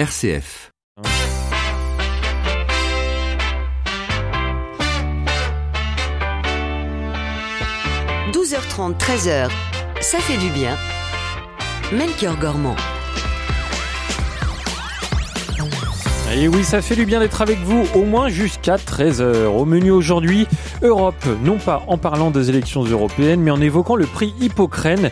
RCF. « 12h30, 13h, ça fait du bien. Melchior Gormand. Et oui, ça fait du bien d'être avec vous, au moins jusqu'à 13h. Au menu aujourd'hui, Europe, non pas en parlant des élections européennes, mais en évoquant le prix Hippocrène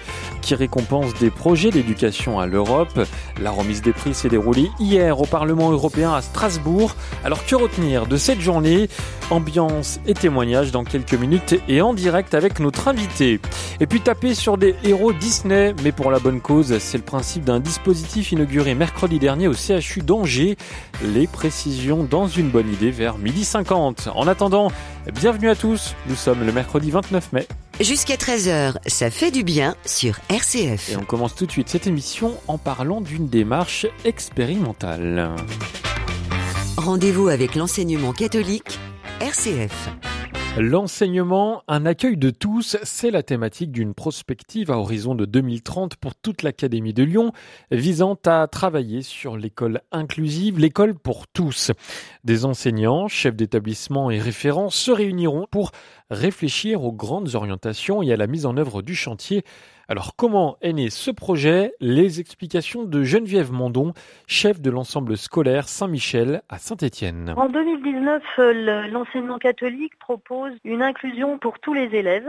qui récompense des projets d'éducation à l'Europe. La remise des prix s'est déroulée hier au Parlement européen à Strasbourg. Alors que retenir de cette journée? Ambiance et témoignages dans quelques minutes et en direct avec notre invité. Et puis taper sur des héros Disney, mais pour la bonne cause, c'est le principe d'un dispositif inauguré mercredi dernier au CHU d'Angers. Les précisions dans une bonne idée vers midi 50. En attendant, bienvenue à tous. Nous sommes le mercredi 29 mai. Jusqu'à 13h, ça fait du bien sur RCF. Et on commence tout de suite cette émission en parlant d'une démarche expérimentale. Rendez-vous avec l'enseignement catholique RCF. L'enseignement, un accueil de tous, c'est la thématique d'une prospective à horizon de 2030 pour toute l'Académie de Lyon, visant à travailler sur l'école inclusive, l'école pour tous. Des enseignants, chefs d'établissement et référents se réuniront pour réfléchir aux grandes orientations et à la mise en œuvre du chantier alors comment est né ce projet? Les explications de Geneviève Mondon, chef de l'ensemble scolaire Saint-Michel à Saint-Étienne. En 2019, l'enseignement catholique propose une inclusion pour tous les élèves.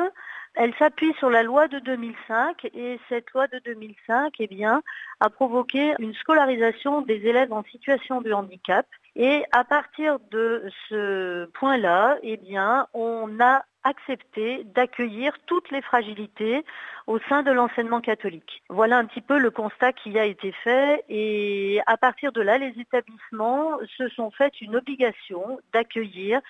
Elle s'appuie sur la loi de 2005 et cette loi de 2005 eh bien, a provoqué une scolarisation des élèves en situation de handicap. Et à partir de ce point-là, eh bien, on a accepter d'accueillir toutes les fragilités au sein de l'enseignement catholique. Voilà un petit peu le constat qui a été fait et à partir de là, les établissements se sont fait une obligation d'accueillir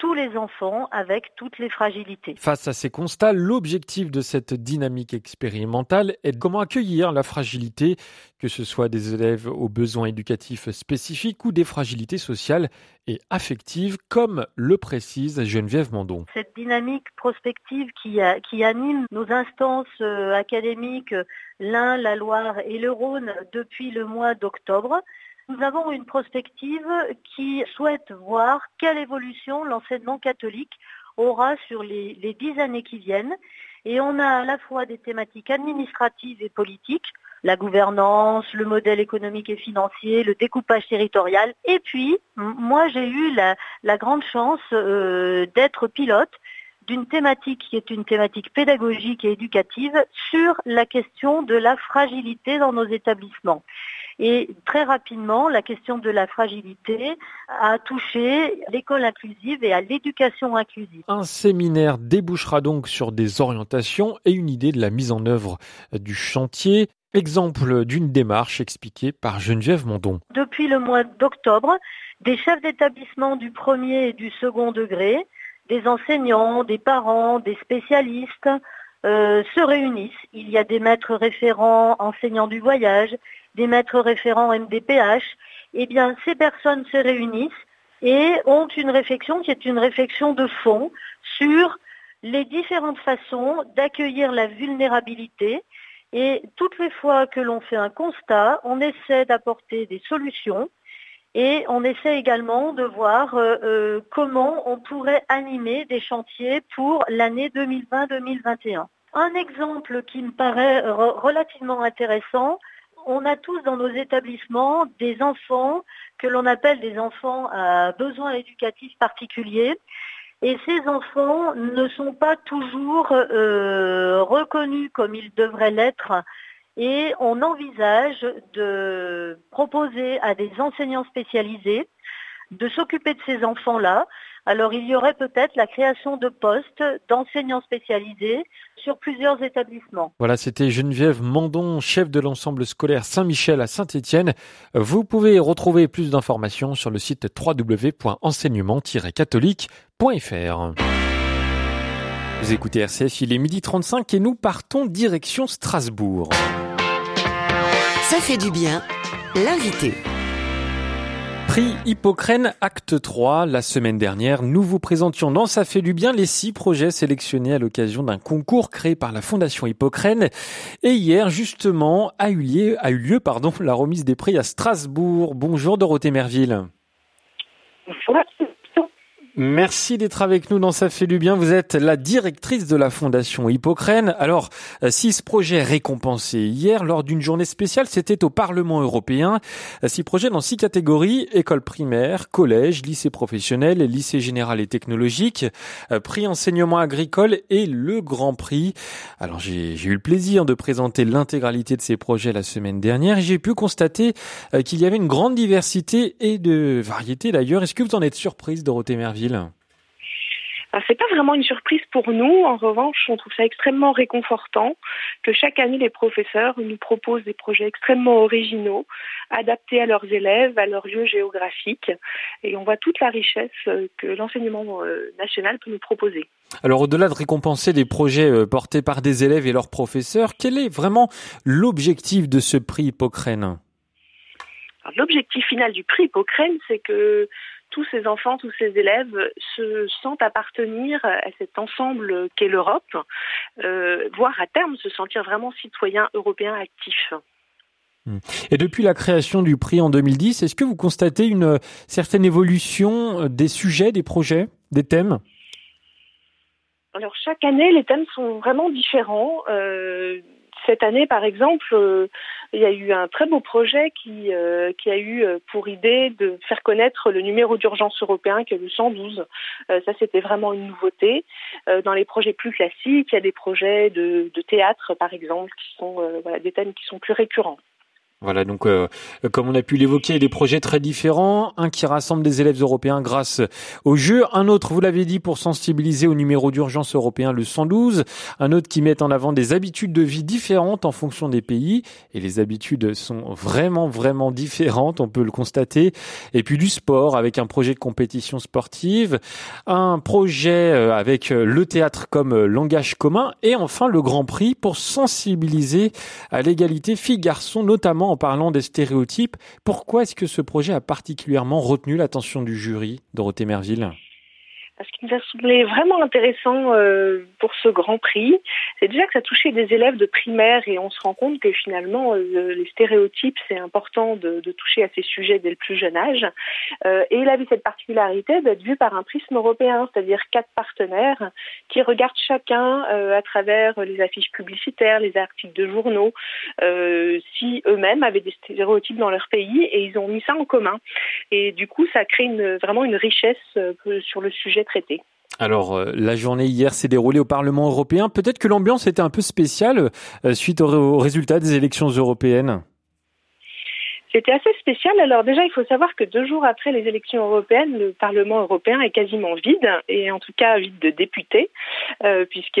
tous les enfants avec toutes les fragilités. Face à ces constats, l'objectif de cette dynamique expérimentale est de comment accueillir la fragilité, que ce soit des élèves aux besoins éducatifs spécifiques ou des fragilités sociales et affectives, comme le précise Geneviève Mandon. Cette dynamique prospective qui, qui anime nos instances euh, académiques, l'Ain, la Loire et le Rhône depuis le mois d'octobre, nous avons une prospective qui souhaite voir quelle évolution l'enseignement catholique aura sur les, dix années qui viennent. Et on a à la fois des thématiques administratives et politiques, la gouvernance, le modèle économique et financier, le découpage territorial. Et puis, moi, j'ai eu la, grande chance euh, d'être pilote d'une thématique qui est une thématique pédagogique et éducative sur la question de la fragilité dans nos établissements. Et très rapidement, la question de la fragilité a touché l'école inclusive et à l'éducation inclusive. Un séminaire débouchera donc sur des orientations et une idée de la mise en œuvre du chantier. Exemple d'une démarche expliquée par Geneviève Mondon. Depuis le mois d'octobre, des chefs d'établissement du premier et du second degré, des enseignants, des parents, des spécialistes euh, se réunissent. Il y a des maîtres référents enseignants du voyage, des maîtres référents MDPH, eh bien, ces personnes se réunissent et ont une réflexion qui est une réflexion de fond sur les différentes façons d'accueillir la vulnérabilité. Et toutes les fois que l'on fait un constat, on essaie d'apporter des solutions et on essaie également de voir euh, euh, comment on pourrait animer des chantiers pour l'année 2020-2021. Un exemple qui me paraît relativement intéressant, on a tous dans nos établissements des enfants que l'on appelle des enfants à besoins éducatifs particuliers. Et ces enfants ne sont pas toujours euh, reconnus comme ils devraient l'être. Et on envisage de proposer à des enseignants spécialisés de s'occuper de ces enfants-là alors il y aurait peut-être la création de postes d'enseignants spécialisés sur plusieurs établissements. Voilà, c'était Geneviève Mandon, chef de l'ensemble scolaire Saint-Michel à Saint-Étienne. Vous pouvez retrouver plus d'informations sur le site www.enseignement-catholique.fr. Vous écoutez RCF, il est midi 35 et nous partons direction Strasbourg. Ça fait du bien, l'invité. Prix Hippocrène Acte 3. La semaine dernière, nous vous présentions dans Ça fait du bien les six projets sélectionnés à l'occasion d'un concours créé par la Fondation Hippocrène. Et hier, justement, a eu lieu, a eu lieu pardon, la remise des prix à Strasbourg. Bonjour Dorothée Merville. Bonjour. Merci d'être avec nous dans Ça fait du bien. Vous êtes la directrice de la Fondation Hippocrène. Alors, euh, six projets récompensés hier lors d'une journée spéciale, c'était au Parlement européen. Euh, six projets dans six catégories, école primaire, collège, lycée professionnel, lycée général et technologique, euh, prix enseignement agricole et le Grand Prix. Alors, j'ai eu le plaisir de présenter l'intégralité de ces projets la semaine dernière et j'ai pu constater qu'il y avait une grande diversité et de variété d'ailleurs. Est-ce que vous en êtes surprise, Dorothée Merville c'est pas vraiment une surprise pour nous. En revanche, on trouve ça extrêmement réconfortant que chaque année les professeurs nous proposent des projets extrêmement originaux, adaptés à leurs élèves, à leur lieu géographique, et on voit toute la richesse euh, que l'enseignement euh, national peut nous proposer. Alors, au-delà de récompenser des projets euh, portés par des élèves et leurs professeurs, quel est vraiment l'objectif de ce prix Hippocrène? L'objectif final du prix Hippocrène, c'est que tous ces enfants, tous ces élèves se sentent appartenir à cet ensemble qu'est l'Europe, euh, voire à terme se sentir vraiment citoyens européens actifs. Et depuis la création du prix en 2010, est-ce que vous constatez une certaine évolution des sujets, des projets, des thèmes? Alors chaque année, les thèmes sont vraiment différents. Euh, cette année, par exemple, euh, il y a eu un très beau projet qui, euh, a eu euh, pour idée de faire connaître le numéro d'urgence européen qui est le 112. ça, c'était vraiment une nouveauté. dans les projets plus classiques, il y a des projets de, théâtre, par exemple, qui sont des thèmes qui sont plus récurrents. Voilà, donc euh, comme on a pu l'évoquer, des projets très différents, un qui rassemble des élèves européens grâce au jeu, un autre, vous l'avez dit, pour sensibiliser au numéro d'urgence européen, le 112, un autre qui met en avant des habitudes de vie différentes en fonction des pays, et les habitudes sont vraiment, vraiment différentes, on peut le constater, et puis du sport avec un projet de compétition sportive, un projet euh, avec euh, le théâtre comme langage commun, et enfin le Grand Prix pour sensibiliser à l'égalité filles-garçons, notamment en parlant des stéréotypes. Pourquoi est-ce que ce projet a particulièrement retenu l'attention du jury, Dorothée Merville? Ce qui nous a semblé vraiment intéressant euh, pour ce Grand Prix, c'est déjà que ça touchait des élèves de primaire et on se rend compte que finalement euh, les stéréotypes, c'est important de, toucher à ces sujets dès le plus jeune âge. Euh, et il avait cette particularité d'être vu par un prisme européen, c'est-à-dire quatre partenaires qui regardent chacun à travers les affiches publicitaires, les articles de journaux, si eux-mêmes avaient des stéréotypes dans leur pays et ils ont mis ça en commun. Et du coup, ça crée vraiment une richesse sur le sujet alors, euh, la journée hier s'est déroulée au Parlement européen. Peut-être que l'ambiance était un peu spéciale euh, suite aux résultats des élections européennes. C'était assez spécial. Alors déjà, il faut savoir que deux jours après les élections européennes, le Parlement européen est quasiment vide, et en tout cas vide de députés, euh, puisque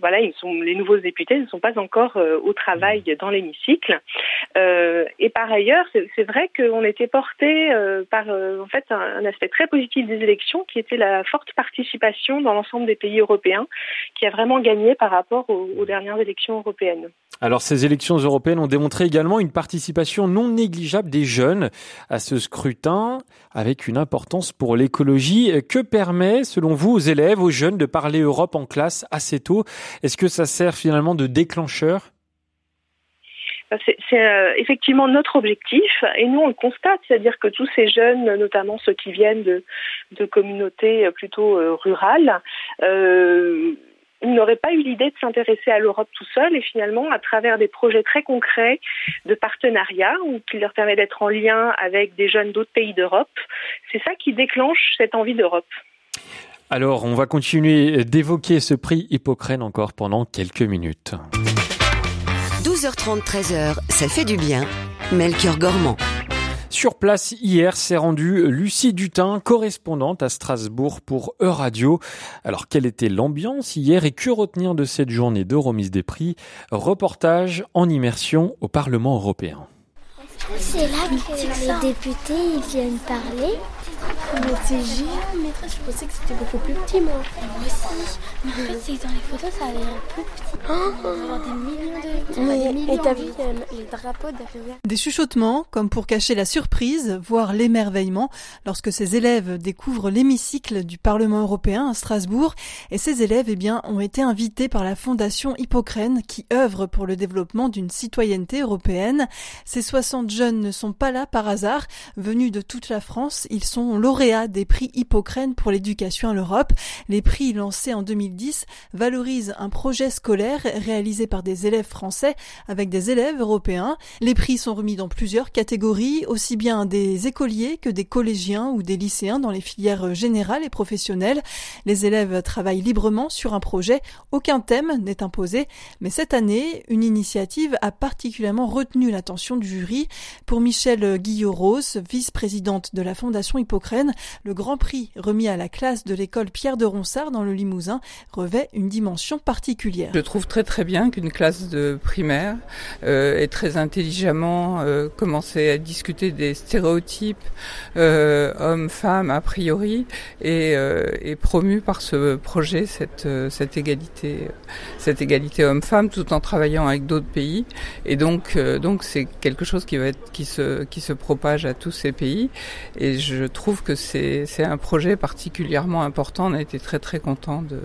voilà, les nouveaux députés ne sont pas encore euh, au travail dans l'hémicycle. Euh, et par ailleurs, c'est vrai qu'on était porté euh, par en fait un, aspect très positif des élections, qui était la forte participation dans l'ensemble des pays européens, qui a vraiment gagné par rapport aux dernières élections européennes. Alors ces élections européennes ont démontré également une participation non négligeable des jeunes à ce scrutin avec une importance pour l'écologie. Que permet, selon vous, aux élèves, aux jeunes de parler Europe en classe assez tôt? Est-ce que ça sert finalement de déclencheur? C'est euh, effectivement notre objectif et nous on le constate, c'est-à-dire que tous ces jeunes, notamment ceux qui viennent de, communautés plutôt euh, rurales, euh, ils n'auraient pas eu l'idée de s'intéresser à l'Europe tout seul et finalement, à travers des projets très concrets de partenariat ou qui leur permet d'être en lien avec des jeunes d'autres pays d'Europe, c'est ça qui déclenche cette envie d'Europe. Alors, on va continuer d'évoquer ce prix Hippocrène encore pendant quelques minutes. 12h30, 13h, ça fait du bien. Melchior Gormand. Sur place hier s'est rendue Lucie Dutin, correspondante à Strasbourg pour Euradio. Alors quelle était l'ambiance hier et que retenir de cette journée de remise des prix? Reportage en immersion au Parlement européen. C'est là que les députés viennent parler Mais c'est géant, maîtresse, je pensais que c'était beaucoup plus petit, moi. Moi aussi. Mais en fait, c'est que dans les photos, ça a l'air plus petit. Oh, on va avoir des millions de. Mais, et t'as vu les drapeaux derrière? Des chuchotements, comme pour cacher la surprise, voire l'émerveillement, lorsque ces élèves découvrent l'hémicycle du Parlement européen à Strasbourg. Et ces élèves, eh bien, ont été invités par la Fondation Hippocrène, qui œuvre pour le développement d'une citoyenneté européenne. Ces 60 jeunes ne sont pas là par hasard. Venus de toute la France, ils sont lauréats des prix Hippocrène pour l'éducation. Les prix lancés en 2010 valorisent un projet scolaire réalisé par des élèves français avec des élèves européens. Les prix sont remis dans plusieurs catégories, aussi bien des écoliers que des collégiens ou des lycéens dans les filières générales et professionnelles. Les élèves travaillent librement sur un projet, aucun thème n'est imposé, mais cette année, une initiative a particulièrement retenu l'attention du jury. Pour Michel Guillot-Rose, vice-présidente de la Fondation Hippocrène, le grand prix remis à la classe de l'école Pierre de Ronsard dans le Limousin revêt une dimension particulière. Je trouve très très bien qu'une classe de primaire euh, ait très intelligemment euh, commencé à discuter des stéréotypes euh, hommes-femmes a priori et, euh, et promu par ce projet cette, euh, cette égalité cette égalité homme-femme tout en travaillant avec d'autres pays et donc donc c'est quelque chose qui va être qui se qui se propage à tous ces pays et je trouve que c'est un projet particulièrement important on a été très très content de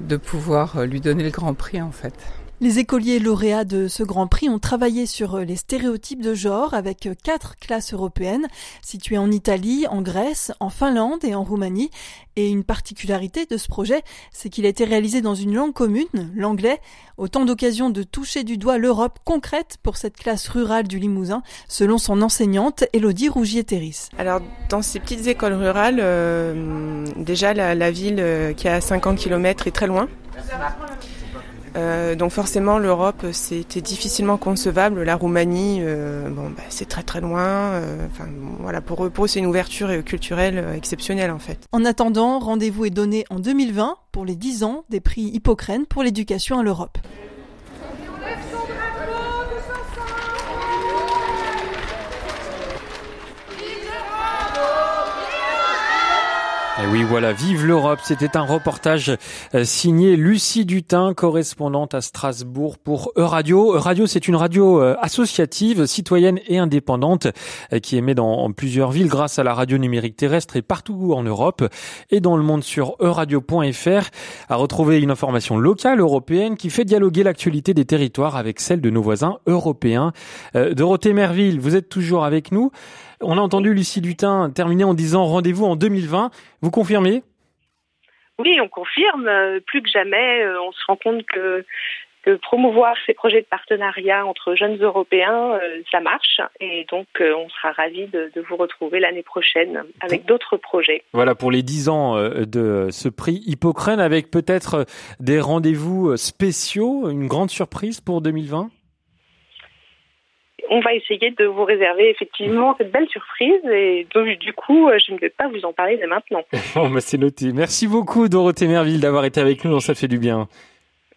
de pouvoir lui donner le grand prix en fait. Les écoliers lauréats de ce Grand Prix ont travaillé sur les stéréotypes de genre avec quatre classes européennes situées en Italie, en Grèce, en Finlande et en Roumanie. Et une particularité de ce projet, c'est qu'il a été réalisé dans une langue commune, l'anglais, autant d'occasions de toucher du doigt l'Europe concrète pour cette classe rurale du Limousin, selon son enseignante Elodie Rougier-Terris. Alors, dans ces petites écoles rurales, euh, déjà la, ville euh, qui est à 50 km est très loin. Euh, donc forcément l'Europe c'était difficilement concevable. La Roumanie, euh, bon, bah, c'est très très loin. Euh, enfin voilà, pour eux, c'est une ouverture culturelle exceptionnelle en fait. En attendant, rendez-vous est donné en 2020 pour les 10 ans des prix Hippocrène pour l'éducation à l'Europe. Et oui, voilà, vive l'Europe. C'était un reportage euh, signé Lucie Dutin, correspondante à Strasbourg pour Euradio. Euradio, c'est une radio euh, associative, citoyenne et indépendante euh, qui émet dans plusieurs villes grâce à la radio numérique terrestre et partout en Europe et dans le monde sur euradio.fr. À retrouver une information locale européenne qui fait dialoguer l'actualité des territoires avec celle de nos voisins européens. Dorothée Merville, vous êtes toujours avec nous. On a entendu Lucie Dutin terminer en disant rendez-vous en 2020. Vous confirmez? Oui, on confirme. Plus que jamais, euh, on se rend compte que, promouvoir ces projets de partenariat entre jeunes Européens, euh, ça marche. Et donc, euh, on sera ravis de, vous retrouver l'année prochaine avec d'autres projets. Voilà, pour les 10 ans de ce prix Hippocrène, avec peut-être des rendez-vous spéciaux, une grande surprise pour 2020 on va essayer de vous réserver effectivement cette belle surprise et du coup, euh, je ne vais pas vous en parler dès maintenant. bon, bah, c'est noté. Merci beaucoup Dorothée Merville d'avoir été avec nous Ça fait du bien.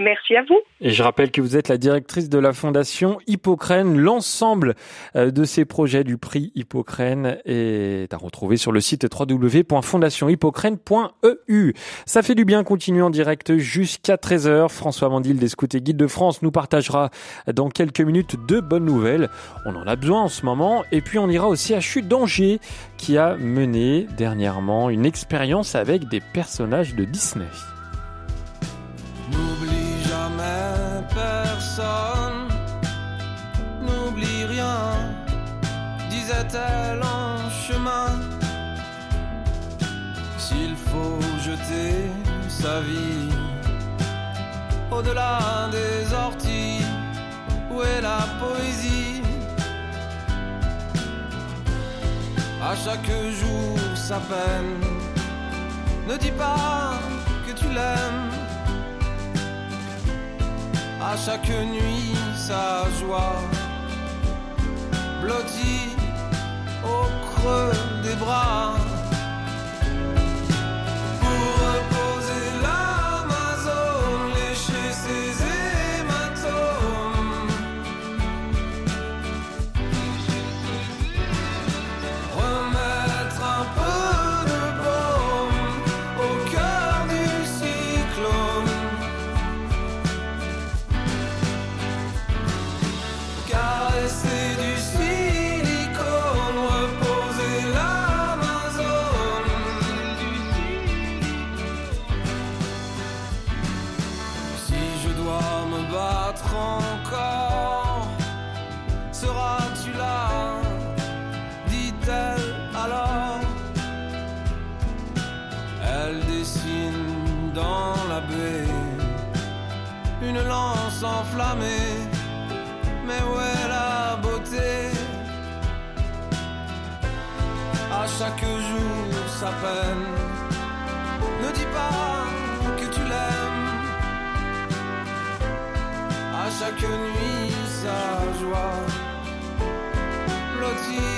Merci à vous. Et je rappelle que vous êtes la directrice de la fondation Hippocrène. L'ensemble euh, de ces projets du prix Hippocrène est à retrouver sur le site www.fondationhippocrène.eu. Ça fait du bien continuer en direct jusqu'à 13h. François Mandil des Scouts et Guides de France nous partagera dans quelques minutes deux bonnes nouvelles. On en a besoin en ce moment. Et puis on ira aussi à Chute d'Angers qui a mené dernièrement une expérience avec des personnages de Disney. Sa vie. Au-delà des orties, où est la poésie? À chaque jour sa peine, ne dis pas que tu l'aimes. À chaque nuit sa joie, blottie au creux des bras. dans la baie, une lance enflammée. Mais où est la beauté? À chaque jour sa peine. Ne dis pas que tu l'aimes. À chaque nuit sa joie. Lotis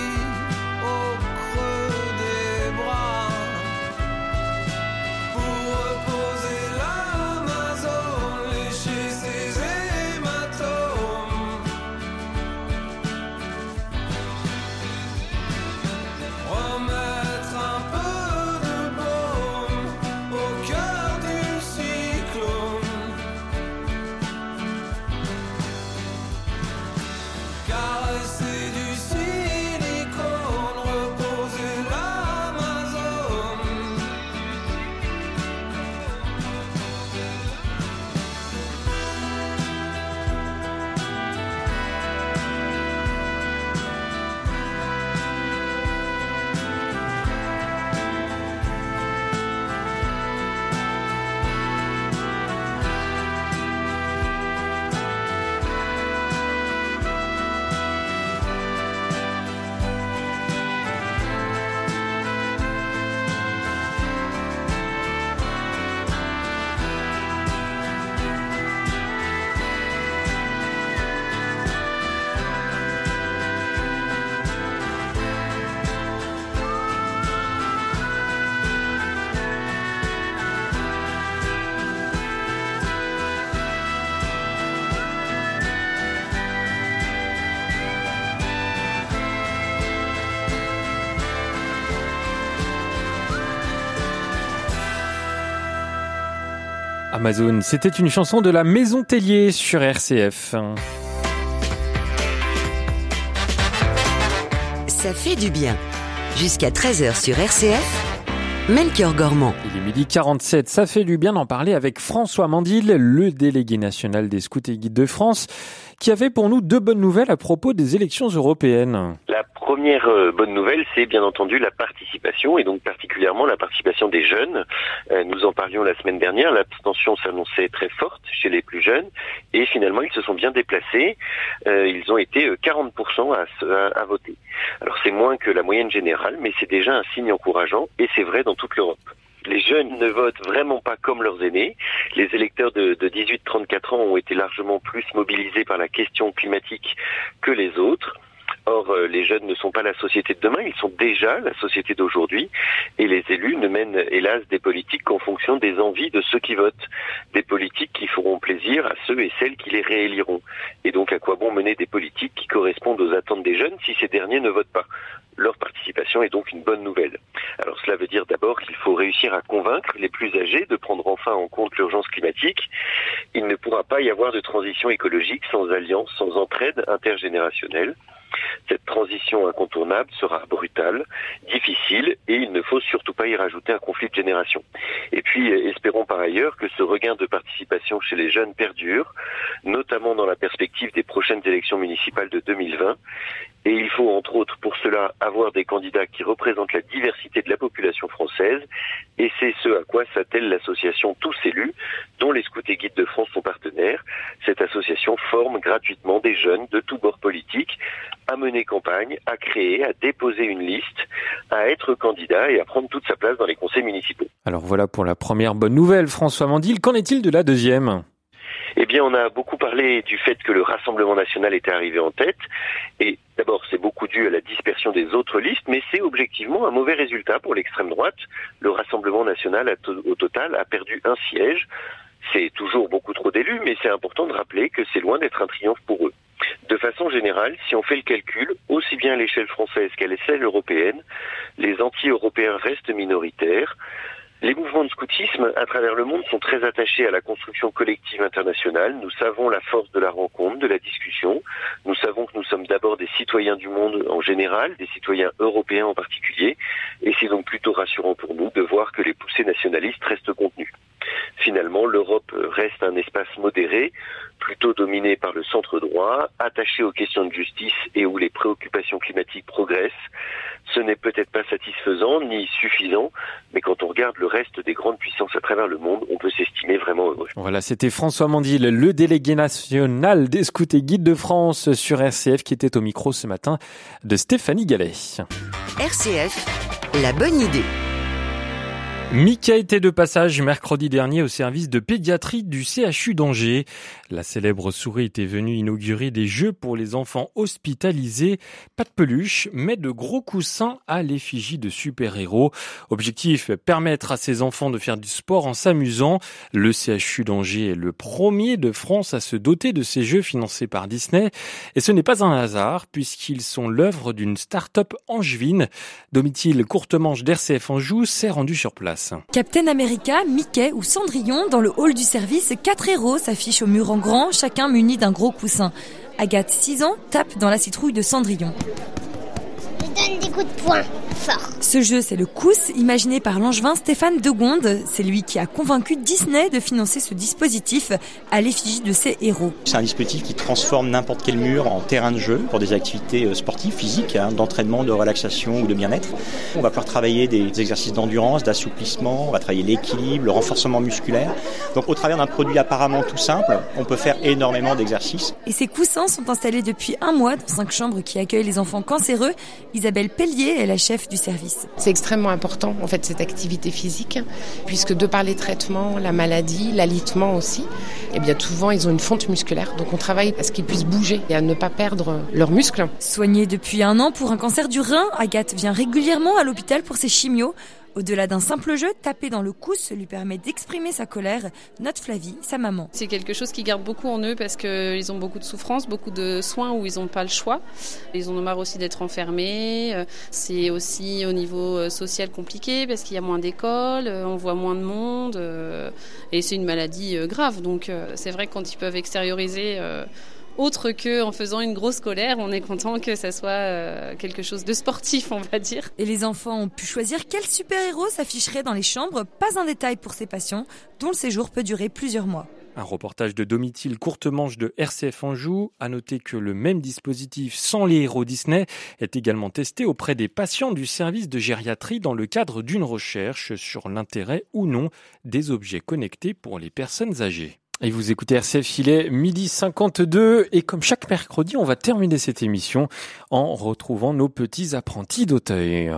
Amazon, c'était une chanson de la Maison Tellier sur RCF. Ça fait du bien. Jusqu'à 13h sur RCF, Melchior Gormand. Il est midi 47, ça fait du bien d'en parler avec François Mandil, le délégué national des scouts et guides de France, qui avait pour nous deux bonnes nouvelles à propos des élections européennes. La première euh, bonne nouvelle, c'est bien entendu la participation, et donc particulièrement la participation des jeunes. Euh, nous en parlions la semaine dernière, l'abstention s'annonçait très forte chez les plus jeunes, et finalement ils se sont bien déplacés. Euh, ils ont été euh, 40% à, se- à- à voter. Alors c'est moins que la moyenne générale, mais c'est déjà un signe encourageant, et c'est vrai dans toute l'Europe. Les jeunes ne votent vraiment pas comme leurs aînés. Les électeurs de, de 18-34 ans ont été largement plus mobilisés par la question climatique que les autres. Or, euh, les jeunes ne sont pas la société de demain, ils sont déjà la société d'aujourd'hui. Et les élus ne mènent, hélas, des politiques qu'en fonction des envies de ceux qui votent. Des politiques qui feront plaisir à ceux et celles qui les rééliront. Et donc, à quoi bon mener des politiques qui correspondent aux attentes des jeunes si ces derniers ne votent pas? Leur participation est donc une bonne nouvelle. Alors, cela veut dire d'abord qu'il faut réussir à convaincre les plus âgés de prendre enfin en compte l'urgence climatique. Il ne pourra pas y avoir de transition écologique sans alliance, sans entraide intergénérationnelle. Cette transition incontournable sera brutale, difficile, et il ne faut surtout pas y rajouter un conflit de génération. Et puis, espérons par ailleurs que ce regain de participation chez les jeunes perdure, notamment dans la perspective des prochaines élections municipales de 2020. Et il faut, entre autres, pour cela, avoir des candidats qui représentent la diversité de la population française. Et c'est ce à quoi s'attelle l'association Tous Élus, dont les scouts et guides de France sont partenaires. Cette association forme gratuitement des jeunes de tous bords politiques à mener campagne, à créer, à déposer une liste, à être candidat et à prendre toute sa place dans les conseils municipaux. Alors voilà pour la première bonne nouvelle, François Mandil. Qu'en est-il de la deuxième? Eh bien, on a beaucoup parlé du fait que le Rassemblement national était arrivé en tête. Et d'abord, c'est beaucoup dû à la dispersion des autres listes, mais c'est objectivement un mauvais résultat pour l'extrême droite. Le Rassemblement national, au total, a perdu un siège. C'est toujours beaucoup trop d'élus, mais c'est important de rappeler que c'est loin d'être un triomphe pour eux. De façon générale, si on fait le calcul, aussi bien à l'échelle française qu'à l'échelle européenne, les anti-européens restent minoritaires. Les mouvements de scoutisme à travers le monde sont très attachés à la construction collective internationale. Nous savons la force de la rencontre, de la discussion. Nous savons que nous sommes d'abord des citoyens du monde en général, des citoyens européens en particulier. Et c'est donc plutôt rassurant pour nous de voir que les poussées nationalistes restent contenues. Finalement, l'Europe reste un espace modéré, plutôt dominé par le centre droit, attaché aux questions de justice et où les préoccupations climatiques progressent, Ce n'est peut-être pas satisfaisant ni suffisant, mais quand on regarde le reste des grandes puissances à travers le monde, on peut s'estimer vraiment heureux. Voilà, c'était François Mandil, le délégué national des scouts et guides de France sur RCF, qui était au micro ce matin de Stéphanie Gallet. RCF, la bonne idée. Mika était de passage mercredi dernier au service de pédiatrie du CHU d'Angers. La célèbre souris était venue inaugurer des jeux pour les enfants hospitalisés. Pas de peluche, mais de gros coussins à l'effigie de super-héros. Objectif, permettre à ces enfants de faire du sport en s'amusant. Le CHU d'Angers est le premier de France à se doter de ces jeux financés par Disney. Et ce n'est pas un hasard, puisqu'ils sont l'œuvre d'une start-up angevine. Domitil Courtemanche d'RCF Anjou s'est rendu sur place. Captain America, Mickey ou Cendrillon, dans le hall du service, quatre héros s'affichent au mur en grand, chacun muni d'un gros coussin. Agathe, 6 ans, tape dans la citrouille de Cendrillon. Donne des coups de poing fort. Ce jeu, c'est le COUS, imaginé par l'angevin Stéphane Degonde. C'est lui qui a convaincu Disney de financer ce dispositif à l'effigie de ses héros. C'est un dispositif qui transforme n'importe quel mur en terrain de jeu pour des activités euh, sportives, physiques, hein, d'entraînement, de relaxation ou de bien-être. On va pouvoir travailler des exercices d'endurance, d'assouplissement, on va travailler l'équilibre, le renforcement musculaire. Donc au travers d'un produit apparemment tout simple, on peut faire énormément d'exercices. Et ces coussins sont installés depuis un mois dans cinq chambres qui accueillent les enfants cancéreux. Isabelle Pellier est la chef du service. C'est extrêmement important en fait cette activité physique puisque de par les traitements, la maladie, l'alitement aussi, et eh bien souvent ils ont une fonte musculaire. Donc on travaille à ce qu'ils puissent bouger et à ne pas perdre leurs muscles. Soignée depuis un an pour un cancer du rein, Agathe vient régulièrement à l'hôpital pour ses chimios. Au-delà d'un simple jeu, taper dans le couce lui permet d'exprimer sa colère. Note Flavie, sa maman. C'est quelque chose qui garde beaucoup en eux parce qu'ils ont beaucoup de souffrances, beaucoup de soins où ils n'ont pas le choix. Ils ont marre aussi d'être enfermés. Euh, c'est aussi au niveau euh, social compliqué parce qu'il y a moins d'écoles, euh, on voit moins de monde et c'est une maladie grave. Donc c'est vrai que quand ils peuvent extérioriser autre que en faisant une grosse colère. On est content que ça soit euh, quelque chose de sportif, on va dire. Et les enfants ont pu choisir quel super-héros s'afficherait dans les chambres. Pas un détail pour ces patients, dont le séjour peut durer plusieurs mois. Un reportage de Domitil courte manche de RCF Anjou. A noter que le même dispositif sans les héros Disney est également testé auprès des patients du service de gériatrie dans le cadre d'une recherche sur l'intérêt ou non des objets connectés pour les personnes âgées. Et vous écoutez RCF, il est midi 52 et comme chaque mercredi, on va terminer cette émission en retrouvant nos petits apprentis d'Auteuil.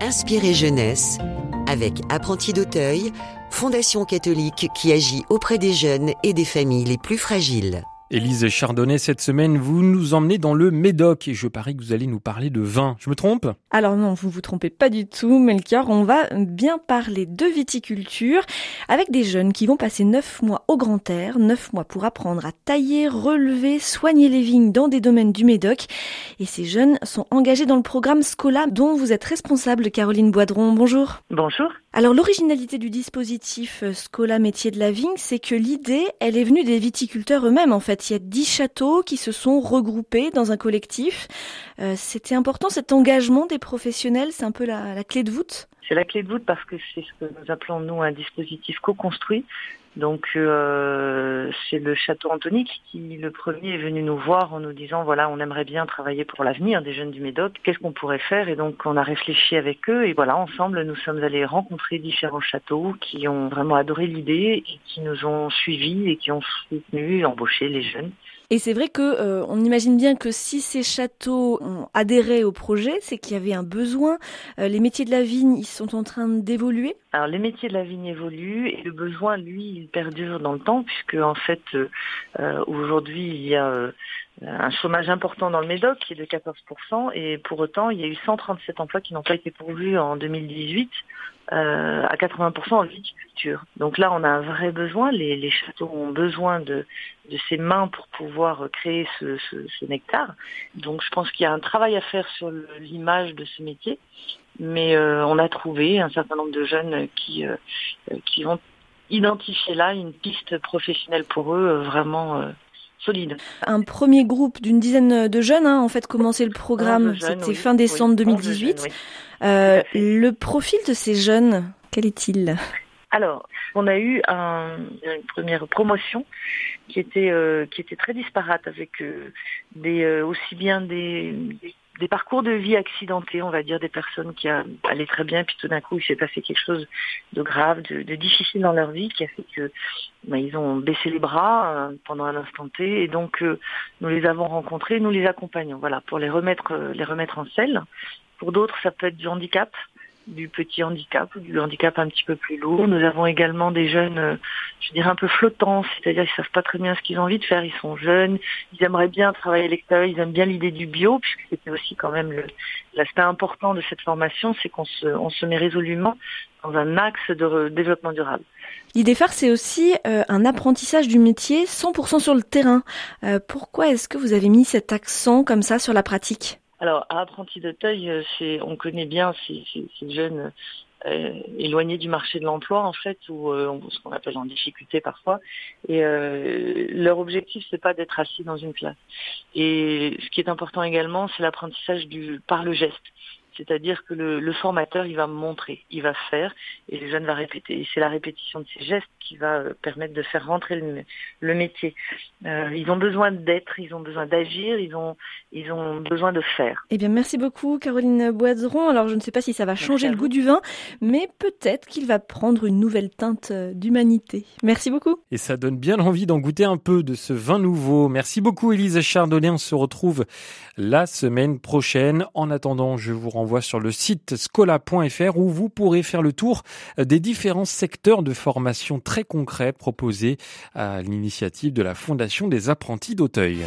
Inspirez jeunesse avec Apprentis d'Auteuil, fondation catholique qui agit auprès des jeunes et des familles les plus fragiles. Élise Chardonnay, cette semaine, vous nous emmenez dans le Médoc et je parie que vous allez nous parler de vin. Je me trompe? Alors non, vous vous trompez pas du tout, Melchior. On va bien parler de viticulture avec des jeunes qui vont passer neuf mois au grand air, neuf mois pour apprendre à tailler, relever, soigner les vignes dans des domaines du Médoc. Et ces jeunes sont engagés dans le programme Scola dont vous êtes responsable, Caroline Boidron. Bonjour. Bonjour. Alors l'originalité du dispositif euh, Scola métier de la vigne, c'est que l'idée, elle est venue des viticulteurs eux-mêmes en fait. Il y a dix châteaux qui se sont regroupés dans un collectif. Euh, c'était important cet engagement des professionnels, c'est un peu la, la clé de voûte? C'est la clé de voûte parce que c'est ce que nous appelons nous un dispositif co-construit donc euh, c'est le château Antonique qui le premier est venu nous voir en nous disant voilà on aimerait bien travailler pour l'avenir des jeunes du Médoc, qu'est-ce qu'on pourrait faire? Et donc on a réfléchi avec eux et voilà ensemble nous sommes allés rencontrer différents châteaux qui ont vraiment adoré l'idée et qui nous ont suivis et qui ont soutenu, embauché les jeunes. Et c'est vrai que euh, on imagine bien que si ces châteaux ont adhéré au projet, c'est qu'il y avait un besoin. Euh, les métiers de la vigne, ils sont en train d'évoluer. Alors les métiers de la vigne évoluent et le besoin, lui, il perdure dans le temps puisque en fait euh, aujourd'hui il y a un chômage important dans le Médoc qui est de 14% et pour autant il y a eu 137 emplois qui n'ont pas été pourvus en 2018 euh, à 80% en viticulture. Donc là, on a un vrai besoin. Les, châteaux ont besoin de, de, ces mains pour pouvoir créer ce, nectar. Donc je pense qu'il y a un travail à faire sur l'image de ce métier. Mais euh, on a trouvé un certain nombre de jeunes qui, euh, qui vont identifier là une piste professionnelle pour eux vraiment solide. Un premier groupe d'une dizaine de jeunes, hein, en fait, commencé le programme, c'était fin décembre 2018. Euh, le profil de ces jeunes, quel est-il? Alors, on a eu une première promotion qui était euh, qui était très disparate avec euh, des aussi bien des, des parcours de vie accidentés, on va dire, des personnes qui allaient très bien, puis tout d'un coup, il s'est passé quelque chose de grave, de, difficile dans leur vie, qui a fait que ben, ils ont baissé les bras euh, pendant un instant T, et donc euh, nous les avons rencontrés, nous les accompagnons, voilà, pour les remettre, les remettre en selle. Pour d'autres, ça peut être du handicap, du petit handicap ou du handicap un petit peu plus lourd. Nous avons également des jeunes, euh, je dirais un peu flottants, c'est-à-dire ils savent pas très bien ce qu'ils ont envie de faire. Ils sont jeunes, ils aimeraient bien travailler à l'extérieur, ils aiment bien l'idée du bio, puisque c'était aussi quand même l'aspect important de cette formation, c'est qu'on se, met résolument dans un axe de développement durable. L'idée phare, c'est aussi euh, un apprentissage du métier 100% sur le terrain. Euh, pourquoi est-ce que vous avez mis cet accent comme ça sur la pratique? Alors, à Apprenti d'Auteuil, euh, c'est, on connaît bien ces, jeunes euh, éloignés du marché de l'emploi, en fait, ou euh, ce qu'on appelle en difficulté parfois. Et leur objectif, c'est pas d'être assis dans une classe. Et ce qui est important également, c'est l'apprentissage du par le geste. C'est-à-dire que le, formateur, il va montrer, il va faire, et le jeune va répéter. Et c'est la répétition de ces gestes qui va euh, permettre de faire rentrer le, métier. Euh, ils ont besoin d'être, ils ont besoin d'agir, ils ont, ils ont besoin de faire. Eh bien, merci beaucoup, Caroline Boiseron. Alors, je ne sais pas si ça va changer le goût du vin, mais peut-être qu'il va prendre une nouvelle teinte euh, d'humanité. Merci beaucoup. Et ça donne bien envie d'en goûter un peu de ce vin nouveau. Merci beaucoup, Élise Chardonnay. On se retrouve la semaine prochaine. En attendant, je vous renvoie sur le site scola.fr où vous pourrez faire le tour des différents secteurs de formation très concrets proposés à l'initiative de la Fondation des apprentis d'Auteuil.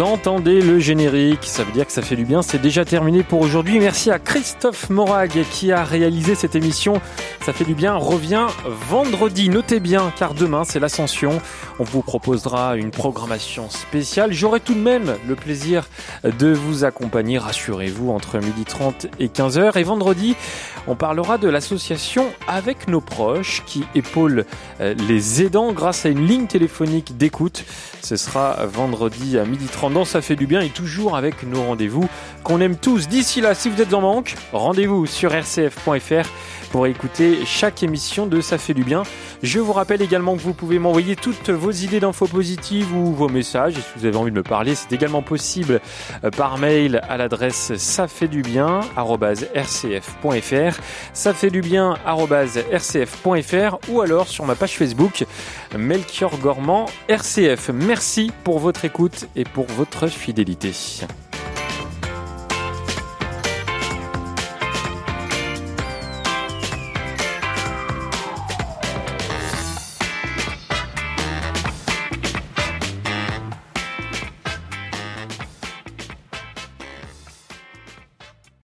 Entendez le générique, ça veut dire que ça fait du bien, c'est déjà terminé pour aujourd'hui. Merci à Christophe Morag qui a réalisé cette émission. Ça fait du bien, revient vendredi, notez bien, car demain c'est l'ascension. On vous proposera une programmation spéciale. J'aurai tout de même le plaisir de vous accompagner, rassurez-vous, entre 12h30 et 15h. Et vendredi, on parlera de l'association Avec nos proches qui épaule euh, les aidants grâce à une ligne téléphonique d'écoute. Ce sera vendredi à 12h30 Ça fait du bien et toujours avec nos rendez-vous qu'on aime tous. D'ici là, si vous êtes en manque, rendez-vous sur rcf.fr pour écouter chaque émission de Ça fait du bien. Je vous rappelle également que vous pouvez m'envoyer toutes vos idées d'infos positives ou vos messages. Et si vous avez envie de me parler, c'est également possible euh, par mail à l'adresse ça fait du bien rcf.fr ça fait du bien rcf.fr ou alors sur ma page Facebook Melchior Gormand RCF. Merci pour votre écoute et pour votre fidélité.